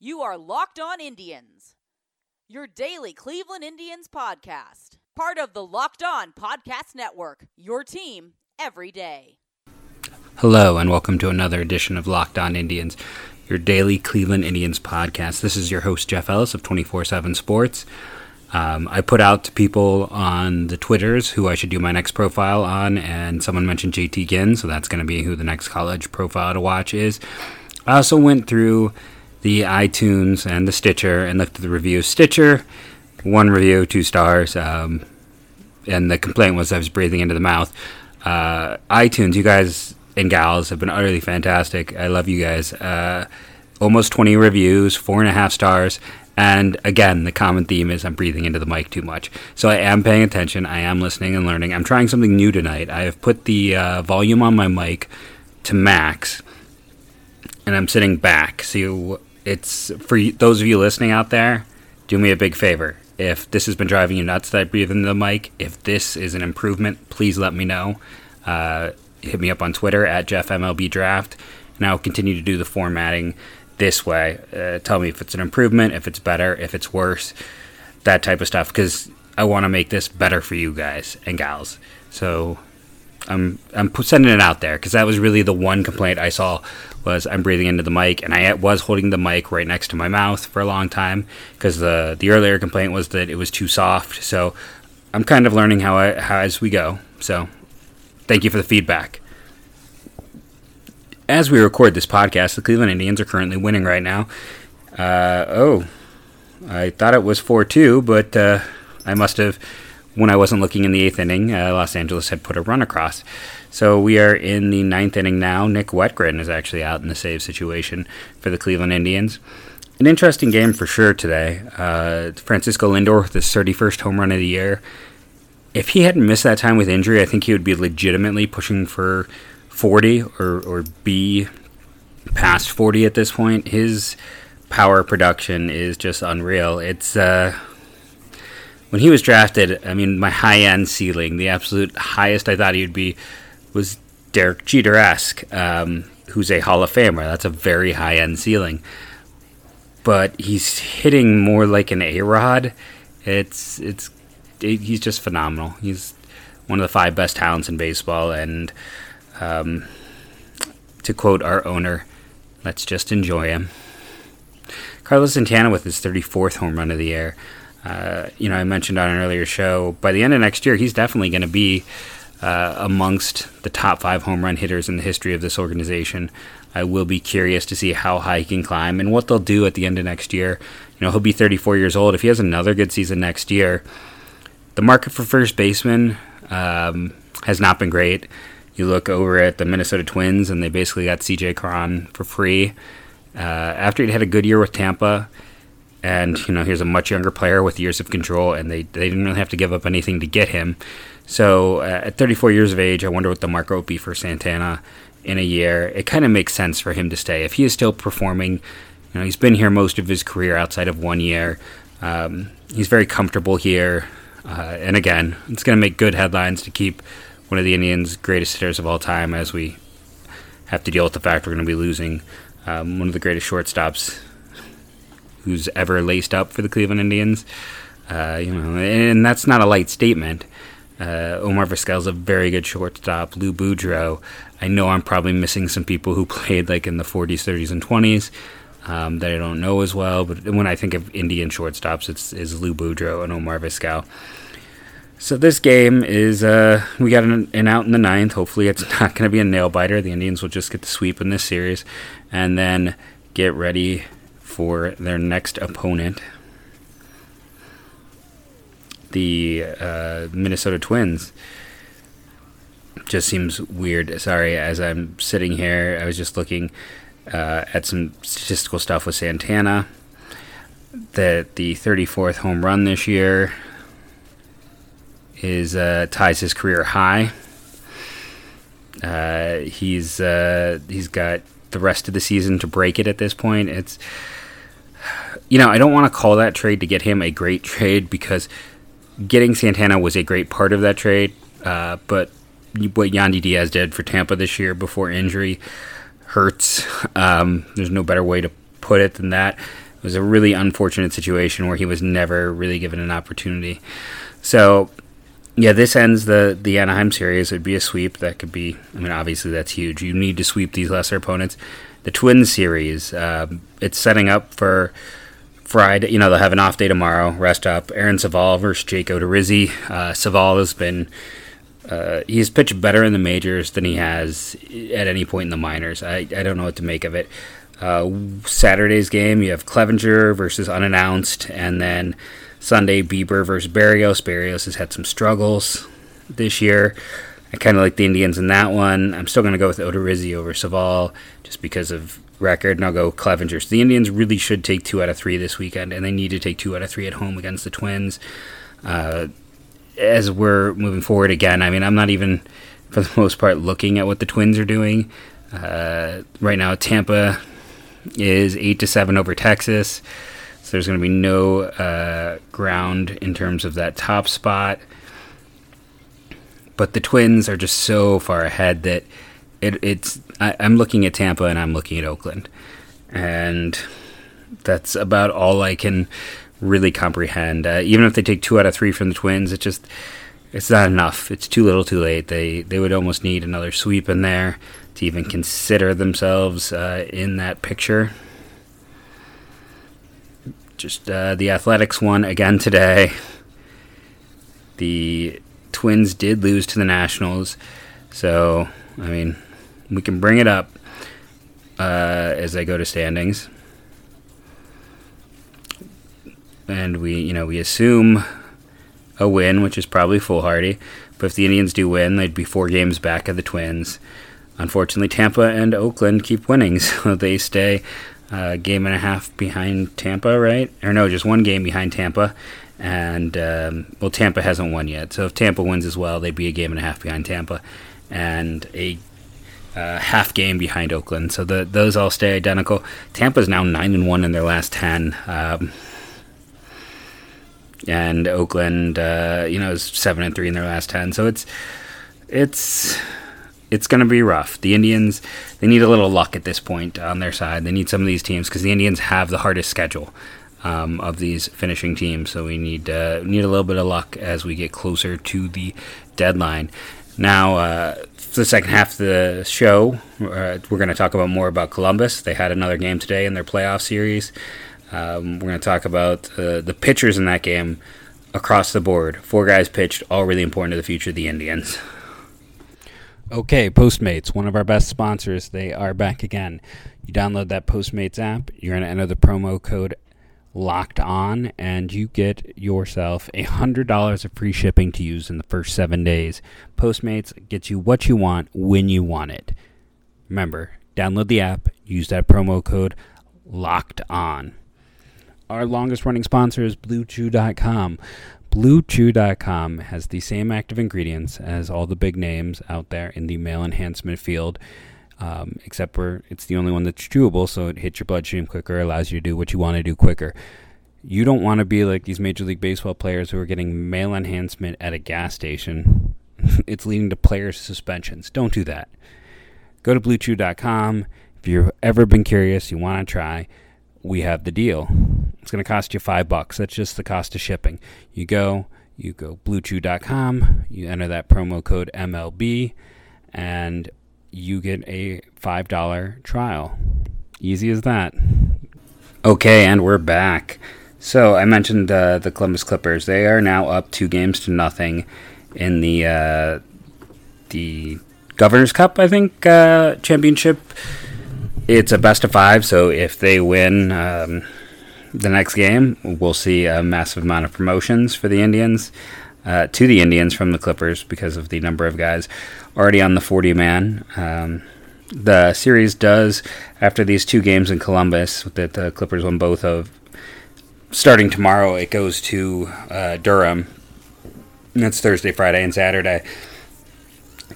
You are Locked On Indians, your daily Cleveland Indians podcast. Part of the Locked On Podcast Network, your team every day. Hello, and welcome to another edition of Locked On Indians, your daily Cleveland Indians podcast. This is your host, Jeff Ellis of 24 7 Sports. Um, I put out to people on the Twitters who I should do my next profile on, and someone mentioned JT Ginn, so that's going to be who the next college profile to watch is. I also went through the iTunes and the Stitcher and looked at the review. Stitcher, one review, two stars, um, and the complaint was I was breathing into the mouth. Uh, iTunes, you guys and gals have been utterly fantastic. I love you guys. Uh, almost 20 reviews, four and a half stars. And again, the common theme is I'm breathing into the mic too much. So I am paying attention. I am listening and learning. I'm trying something new tonight. I have put the uh, volume on my mic to max, and I'm sitting back. So it's for those of you listening out there. Do me a big favor. If this has been driving you nuts that I breathe into the mic, if this is an improvement, please let me know. Uh, hit me up on Twitter at JeffMLBDraft, and I'll continue to do the formatting this way. Uh, tell me if it's an improvement, if it's better, if it's worse, that type of stuff. Because I want to make this better for you guys and gals. So I'm I'm sending it out there because that was really the one complaint I saw was I'm breathing into the mic, and I was holding the mic right next to my mouth for a long time because the the earlier complaint was that it was too soft. So I'm kind of learning how I how as we go. So thank you for the feedback. As we record this podcast, the Cleveland Indians are currently winning right now. Uh, oh, I thought it was 4 2, but uh, I must have, when I wasn't looking in the eighth inning, uh, Los Angeles had put a run across. So we are in the ninth inning now. Nick Wittgren is actually out in the save situation for the Cleveland Indians. An interesting game for sure today. Uh, Francisco Lindor with his 31st home run of the year. If he hadn't missed that time with injury, I think he would be legitimately pushing for 40 or, or be past 40 at this point. His power production is just unreal. It's uh, when he was drafted. I mean, my high end ceiling, the absolute highest I thought he would be, was Derek Jeter esque, um, who's a Hall of Famer. That's a very high end ceiling. But he's hitting more like an A Rod. It's it's it, he's just phenomenal. He's one of the five best talents in baseball, and um, to quote our owner, let's just enjoy him. Carlos Santana with his 34th home run of the year. Uh, you know, I mentioned on an earlier show, by the end of next year, he's definitely going to be uh, amongst the top five home run hitters in the history of this organization. I will be curious to see how high he can climb and what they'll do at the end of next year. You know, he'll be 34 years old. If he has another good season next year, the market for first baseman um, has not been great. You look over at the Minnesota Twins, and they basically got CJ Cron for free. Uh, after he had a good year with Tampa, and you know here's a much younger player with years of control, and they they didn't really have to give up anything to get him. So uh, at 34 years of age, I wonder what the market will be for Santana in a year. It kind of makes sense for him to stay if he is still performing. You know, he's been here most of his career outside of one year. Um, he's very comfortable here, uh, and again, it's going to make good headlines to keep one of the Indians' greatest hitters of all time, as we have to deal with the fact we're going to be losing um, one of the greatest shortstops who's ever laced up for the Cleveland Indians. Uh, you know, and that's not a light statement. Uh, Omar is a very good shortstop. Lou Boudreau. I know I'm probably missing some people who played like in the 40s, 30s, and 20s um, that I don't know as well. But when I think of Indian shortstops, it's is Lou Boudreau and Omar Vizquel. So this game is uh, we got an, an, out in the ninth. Hopefully, it's not going to be a nail biter. The Indians will just get the sweep in this series, and then get ready for their next opponent, the uh, Minnesota Twins. Just seems weird. Sorry, as I'm sitting here, I was just looking uh, at some statistical stuff with Santana. That the 34th home run this year is uh, ties his career high. Uh, he's uh, he's got the rest of the season to break it at this point. It's you know I don't want to call that trade to get him a great trade because getting Santana was a great part of that trade, uh, but what Yandy Diaz did for Tampa this year before injury hurts. Um, there's no better way to put it than that. It was a really unfortunate situation where he was never really given an opportunity. So, yeah, this ends the the Anaheim series. It'd be a sweep. That could be. I mean, obviously that's huge. You need to sweep these lesser opponents. The Twins series. Um, it's setting up for Friday. You know, they'll have an off day tomorrow. Rest up. Aaron Civale versus Jake Odorizzi. Uh, Civale has been. Uh, he's pitched better in the majors than he has at any point in the minors. I, I don't know what to make of it. Uh, Saturday's game, you have Clevinger versus unannounced, and then Sunday Bieber versus Berrios. Berrios has had some struggles this year. I kind of like the Indians in that one. I'm still going to go with Odorizzi over Civale just because of record, and I'll go Clevinger. So the Indians really should take two out of three this weekend, and they need to take two out of three at home against the Twins. Uh, as we're moving forward again, I mean, I'm not even, for the most part, looking at what the Twins are doing. Uh, right now, Tampa is eight to seven over Texas. So there's going to be no uh, ground in terms of that top spot. But the Twins are just so far ahead that it, it's. I, I'm looking at Tampa and I'm looking at Oakland, and that's about all I can really comprehend. Uh, even if they take two out of three from the Twins, it just it's not enough. It's too little, too late. They they would almost need another sweep in there to even consider themselves uh, in that picture. Just uh, the Athletics won again today. The Twins did lose to the Nationals, so I mean, we can bring it up uh, as they go to standings, and we you know we assume a win, which is probably foolhardy. But if the Indians do win, they'd be four games back of the Twins. Unfortunately, Tampa and Oakland keep winning, so they stay a uh, game and a half behind Tampa, right? Or no, just one game behind Tampa. And, um, well, Tampa hasn't won yet. So if Tampa wins as well, they'd be a game and a half behind Tampa and a uh, half game behind Oakland. So the, those all stay identical. Tampa's now 9 and 1 in their last 10. Um, and Oakland, uh, you know, is 7 and 3 in their last 10. So it's, it's, it's going to be rough. The Indians, they need a little luck at this point on their side. They need some of these teams because the Indians have the hardest schedule um, of these finishing teams. So we need uh, need a little bit of luck as we get closer to the deadline. Now, uh, for the second half of the show, uh, we're going to talk about more about Columbus. They had another game today in their playoff series. Um, we're going to talk about uh, the pitchers in that game across the board. Four guys pitched, all really important to the future of the Indians. Okay, Postmates, one of our best sponsors, they are back again. You download that Postmates app, you're going to enter the promo code locked on, and you get yourself a $100 of free shipping to use in the first seven days. Postmates gets you what you want when you want it. Remember, download the app, use that promo code locked on. Our longest running sponsor is BlueChew.com. BlueChew.com has the same active ingredients as all the big names out there in the male enhancement field, um, except for it's the only one that's chewable, so it hits your bloodstream quicker, allows you to do what you want to do quicker. You don't want to be like these Major League Baseball players who are getting male enhancement at a gas station. it's leading to player suspensions. Don't do that. Go to BlueChew.com. If you've ever been curious, you want to try, we have the deal. It's going to cost you five bucks. That's just the cost of shipping. You go, you go bluechew.com, you enter that promo code MLB, and you get a $5 trial. Easy as that. Okay, and we're back. So I mentioned uh, the Columbus Clippers. They are now up two games to nothing in the uh, the Governor's Cup, I think, uh, championship. It's a best of five, so if they win, um, the next game, we'll see a massive amount of promotions for the Indians uh, to the Indians from the Clippers because of the number of guys already on the 40 man. Um, the series does, after these two games in Columbus that the Clippers won both of, starting tomorrow, it goes to uh, Durham. That's Thursday, Friday, and Saturday.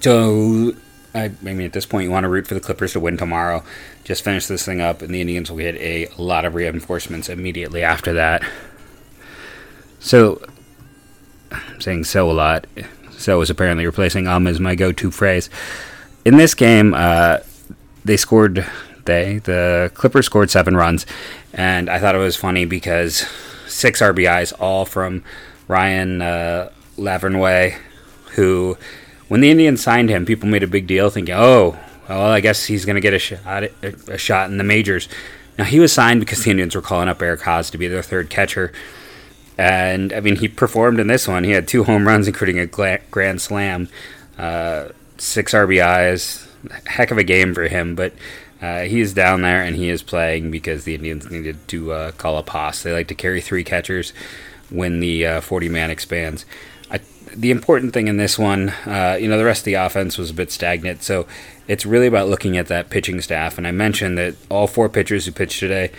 So I, I, mean, at this point, you want to root for the Clippers to win tomorrow. Just finish this thing up, and the Indians will get a lot of reinforcements immediately after that. So, I'm saying so a lot. So is apparently replacing um as my go-to phrase. In this game, uh, they scored They The Clippers scored seven runs, and I thought it was funny because six RBIs, all from Ryan uh, Lavarnway, who, when the Indians signed him, people made a big deal thinking, oh, well, I guess he's going to get a shot, a shot in the majors. Now, he was signed because the Indians were calling up Eric Haase to be their third catcher. And, I mean, he performed in this one. He had two home runs, including a grand slam, uh, six RBIs. Heck of a game for him, but uh, he is down there and he is playing because the Indians needed to uh, call a pass. They like to carry three catchers when the 40 uh, man expands. I, the important thing in this one, uh, you know, the rest of the offense was a bit stagnant, so it's really about looking at that pitching staff. And I mentioned that all four pitchers who pitched today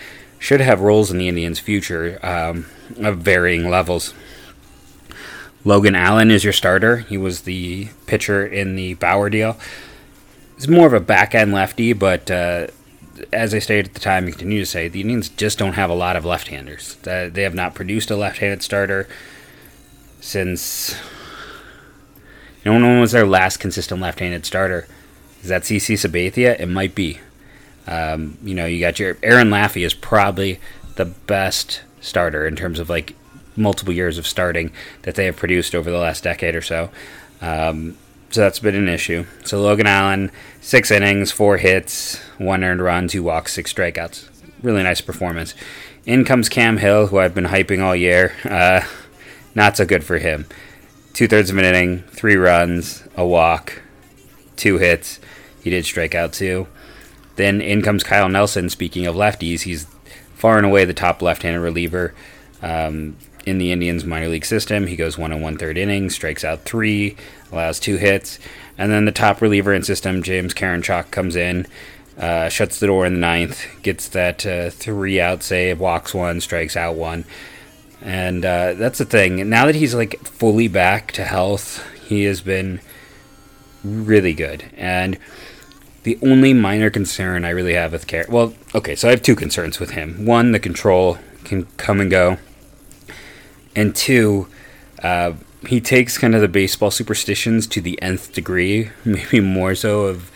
should have roles in the Indians' future um, of varying levels. Logan Allen is your starter. He was the pitcher in the Bauer deal. He's more of a back end lefty, but uh, as I stated at the time, and continue to say, the Indians just don't have a lot of left handers. Uh, they have not produced a left handed starter since. You know, when was their last consistent left handed starter? Is that CC Sabathia? It might be. Um, you know, you got your. Aaron Laffey is probably the best starter in terms of like multiple years of starting that they have produced over the last decade or so. Um, so that's been an issue. So Logan Allen, six innings, four hits, one earned run, two walks, six strikeouts. Really nice performance. In comes Cam Hill, who I've been hyping all year. Uh, not so good for him. Two thirds of an inning, three runs, a walk, two hits. He did strike out too. Then in comes Kyle Nelson. Speaking of lefties, he's far and away the top left-handed reliever. Um, in the Indians minor league system. He goes one and one third innings, strikes out three, allows two hits, and then the top reliever in system, James Karinchak, comes in, uh, shuts the door in the ninth, gets that uh, three out save, walks one, strikes out one, and uh, that's the thing. Now that he's like fully back to health, he has been really good, and. The only minor concern I really have with Car- well, okay, so I have two concerns with him. One, the control can come and go and two, uh, he takes kind of the baseball superstitions to the nth degree, maybe more so of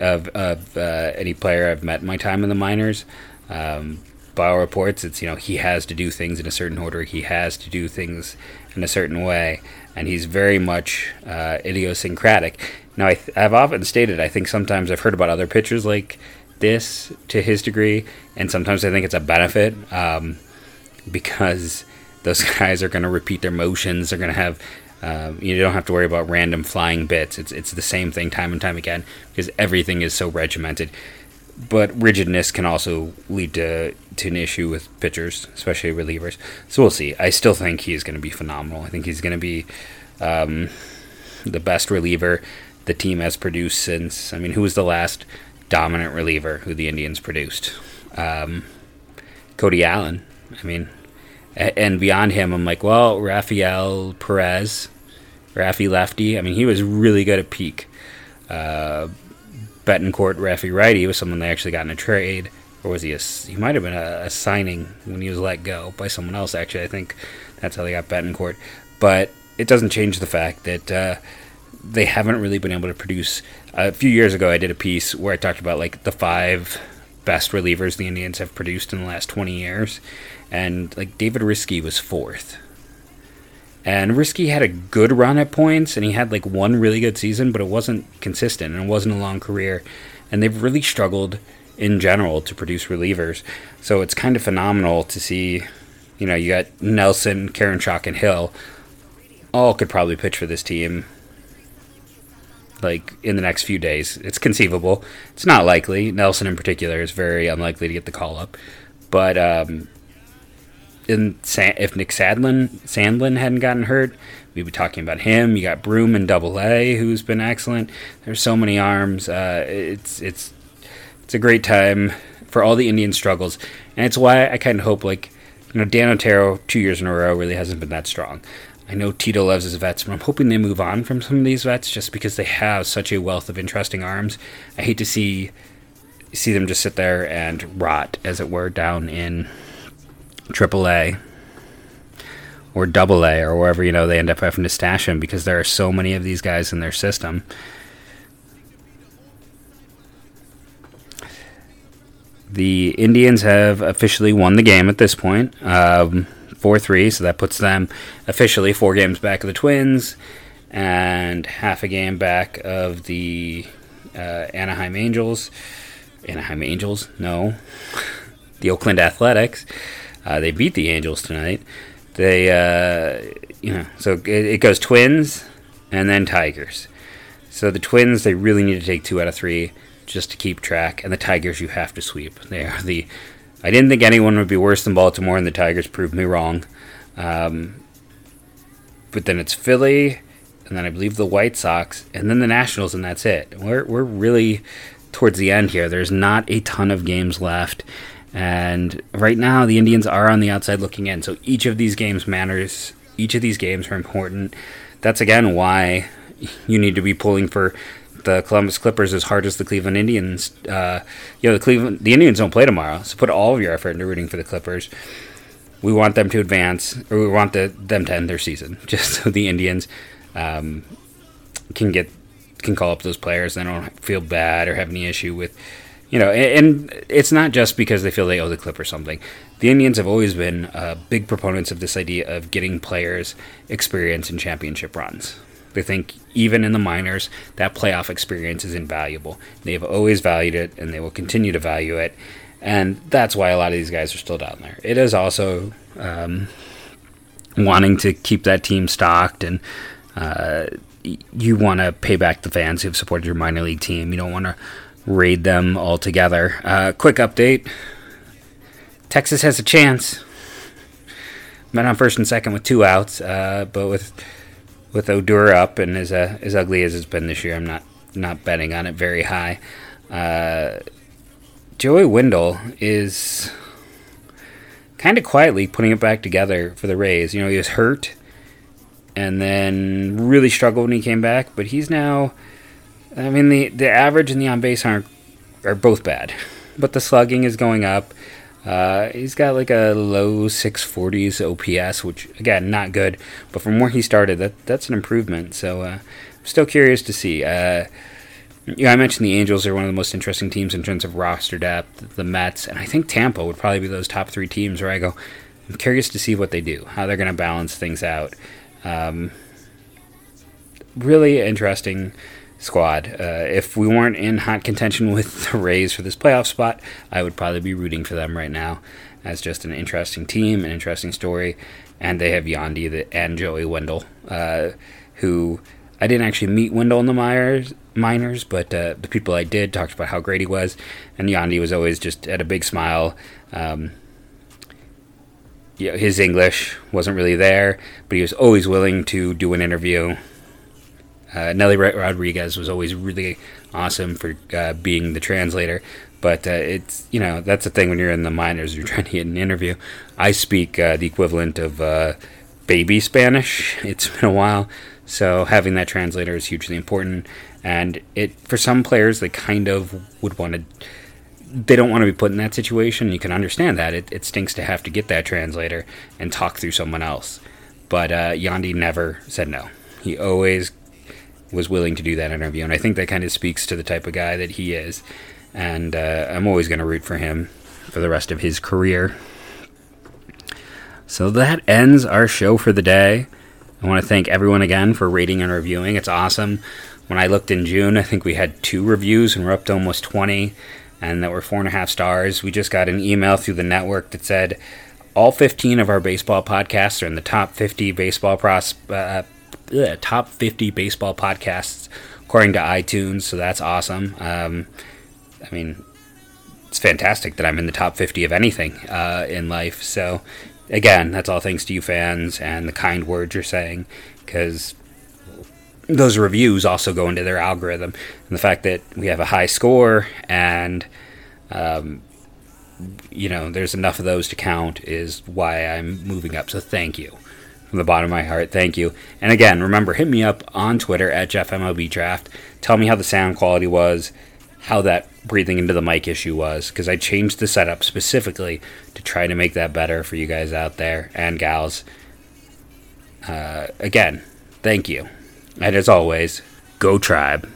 of, of uh, any player I've met in my time in the minors. Um, Bio reports it's you know he has to do things in a certain order, he has to do things in a certain way, and he's very much uh, idiosyncratic. Now I have often stated I think sometimes I've heard about other pitchers like this to his degree, and sometimes I think it's a benefit um, because those guys are going to repeat their motions. They're going to have uh, you don't have to worry about random flying bits. It's it's the same thing time and time again because everything is so regimented. But rigidness can also lead to to an issue with pitchers, especially relievers. So we'll see. I still think he's going to be phenomenal. I think he's going to be um, the best reliever the team has produced since. I mean, who was the last dominant reliever who the Indians produced? Um, Cody Allen. I mean, and beyond him, I'm like, well, Rafael Perez, Rafi lefty. I mean, he was really good at peak. Uh, Betancourt, Rafi righty was someone they actually got in a trade, or was he? A, he might have been a, a, signing when he was let go by someone else. Actually, I think that's how they got Betancourt. But it doesn't change the fact that uh, they haven't really been able to produce. A few years ago, I did a piece where I talked about like the five best relievers the Indians have produced in the last 20 years and like David Riske was fourth. And Riske had a good run at points, and he had like one really good season, but it wasn't consistent and it wasn't a long career. And they've really struggled in general to produce relievers. So it's kind of phenomenal to see, you know, you got Nelson, Karinchak, and Hill all could probably pitch for this team like in the next few days. It's conceivable. It's not likely. Nelson in particular is very unlikely to get the call up. But um, in if Nick Sadlin Sandlin hadn't gotten hurt, we'd be talking about him. You got Broom in Double A, who's been excellent. There's so many arms. Uh, it's it's it's a great time for all the Indian struggles, and it's why I kind of hope like you know Dan Otero two years in a row really hasn't been that strong. I know Tito loves his vets, but I'm hoping they move on from some of these vets just because they have such a wealth of interesting arms. I hate to see see them just sit there and rot, as it were, down in triple A or double A or wherever you know they end up having to stash him because there are so many of these guys in their system. The Indians have officially won the game at this point, um, 4 3, so that puts them officially four games back of the Twins and half a game back of the uh, Anaheim Angels. Anaheim Angels? No. the Oakland Athletics. Uh, they beat the Angels tonight. They, uh, you know, so it, it goes Twins and then Tigers. So the Twins, they really need to take two out of three just to keep track. And the Tigers, you have to sweep. They are the. I didn't think anyone would be worse than Baltimore, and the Tigers proved me wrong. Um, but then it's Philly, and then I believe the White Sox, and then the Nationals, and that's it. We're we're really towards the end here. There's not a ton of games left, and right now the Indians are on the outside looking in. So each of these games matters. Each of these games are important. That's again why you need to be pulling for the Columbus Clippers as hard as the Cleveland Indians. Uh, you know, the Cleveland the Indians don't play tomorrow, so put all of your effort into rooting for the Clippers. We want them to advance, or we want the, them to end their season, just so the Indians um, can get can call up those players. They don't feel bad or have any issue with, you know. And, it's not just because they feel they owe the Clippers something. The Indians have always been uh, big proponents of this idea of getting players experience in championship runs. They think even in the minors, that playoff experience is invaluable. They have always valued it, and they will continue to value it. And that's why a lot of these guys are still down there. It is also um, wanting to keep that team stocked, and uh, you want to pay back the fans who have supported your minor league team. You don't want to raid them altogether. Uh, quick update Texas has a chance. Met on first and second with two outs, uh, but with with Odor up and as uh, as ugly as it's been this year, I'm not not betting on it very high. Uh, Joey Wendle is kind of quietly putting it back together for the Rays. You know, he was hurt and then really struggled when he came back, but he's now. I mean, the the average and the on base aren't are both bad, but the slugging is going up. Uh, he's got like a low 640s OPS, which again not good, but from where he started, that that's an improvement. So uh, I'm still curious to see. Uh, yeah, I mentioned the Angels are one of the most interesting teams in terms of roster depth. The Mets, and I think Tampa would probably be those top three teams where I go. I'm curious to see what they do, how they're going to balance things out. Um, really interesting squad. Uh, if we weren't in hot contention with the Rays for this playoff spot, I would probably be rooting for them right now. As just an interesting team, an interesting story, and they have Yandy and Joey Wendle, uh, who I didn't actually meet Wendle in the Myers, minors, but uh, the people I did talked about how great he was, and Yandy was always just had a big smile. Um, yeah, his English wasn't really there, but he was always willing to do an interview uh, Nellie Rodriguez was always really awesome for uh, being the translator. But uh, it's you know that's the thing when you're in the minors, you're trying to get an interview. I speak uh, the equivalent of uh, baby Spanish. It's been a while, so having that translator is hugely important. And it for some players, they kind of would want to. They don't want to be put in that situation. You can understand that. It, it stinks to have to get that translator and talk through someone else. But uh, Yandy never said no. He always was willing to do that interview, and I think that kind of speaks to the type of guy that he is. And uh, I'm always going to root for him for the rest of his career. So that ends our show for the day. I want to thank everyone again for rating and reviewing. It's awesome. When I looked in June, I think we had two reviews, and we're up to almost 20, and that were four and a half stars. We just got an email through the network that said all 15 of our baseball podcasts are in the top 50 baseball pros- uh, ugh, top 50 baseball podcasts according to iTunes. So that's awesome. Um, I mean, it's fantastic that I'm in the top 50 of anything uh, in life. So again, that's all thanks to you fans and the kind words you're saying because those reviews also go into their algorithm and the fact that we have a high score and um, you know there's enough of those to count is why i'm moving up so thank you from the bottom of my heart. Thank you. And again, remember, hit me up on Twitter at JeffMLB Draft. Tell me how the sound quality was, how that breathing into the mic issue was, because I changed the setup specifically to try to make that better for you guys out there and gals. Uh, again, thank you. And as always, go tribe.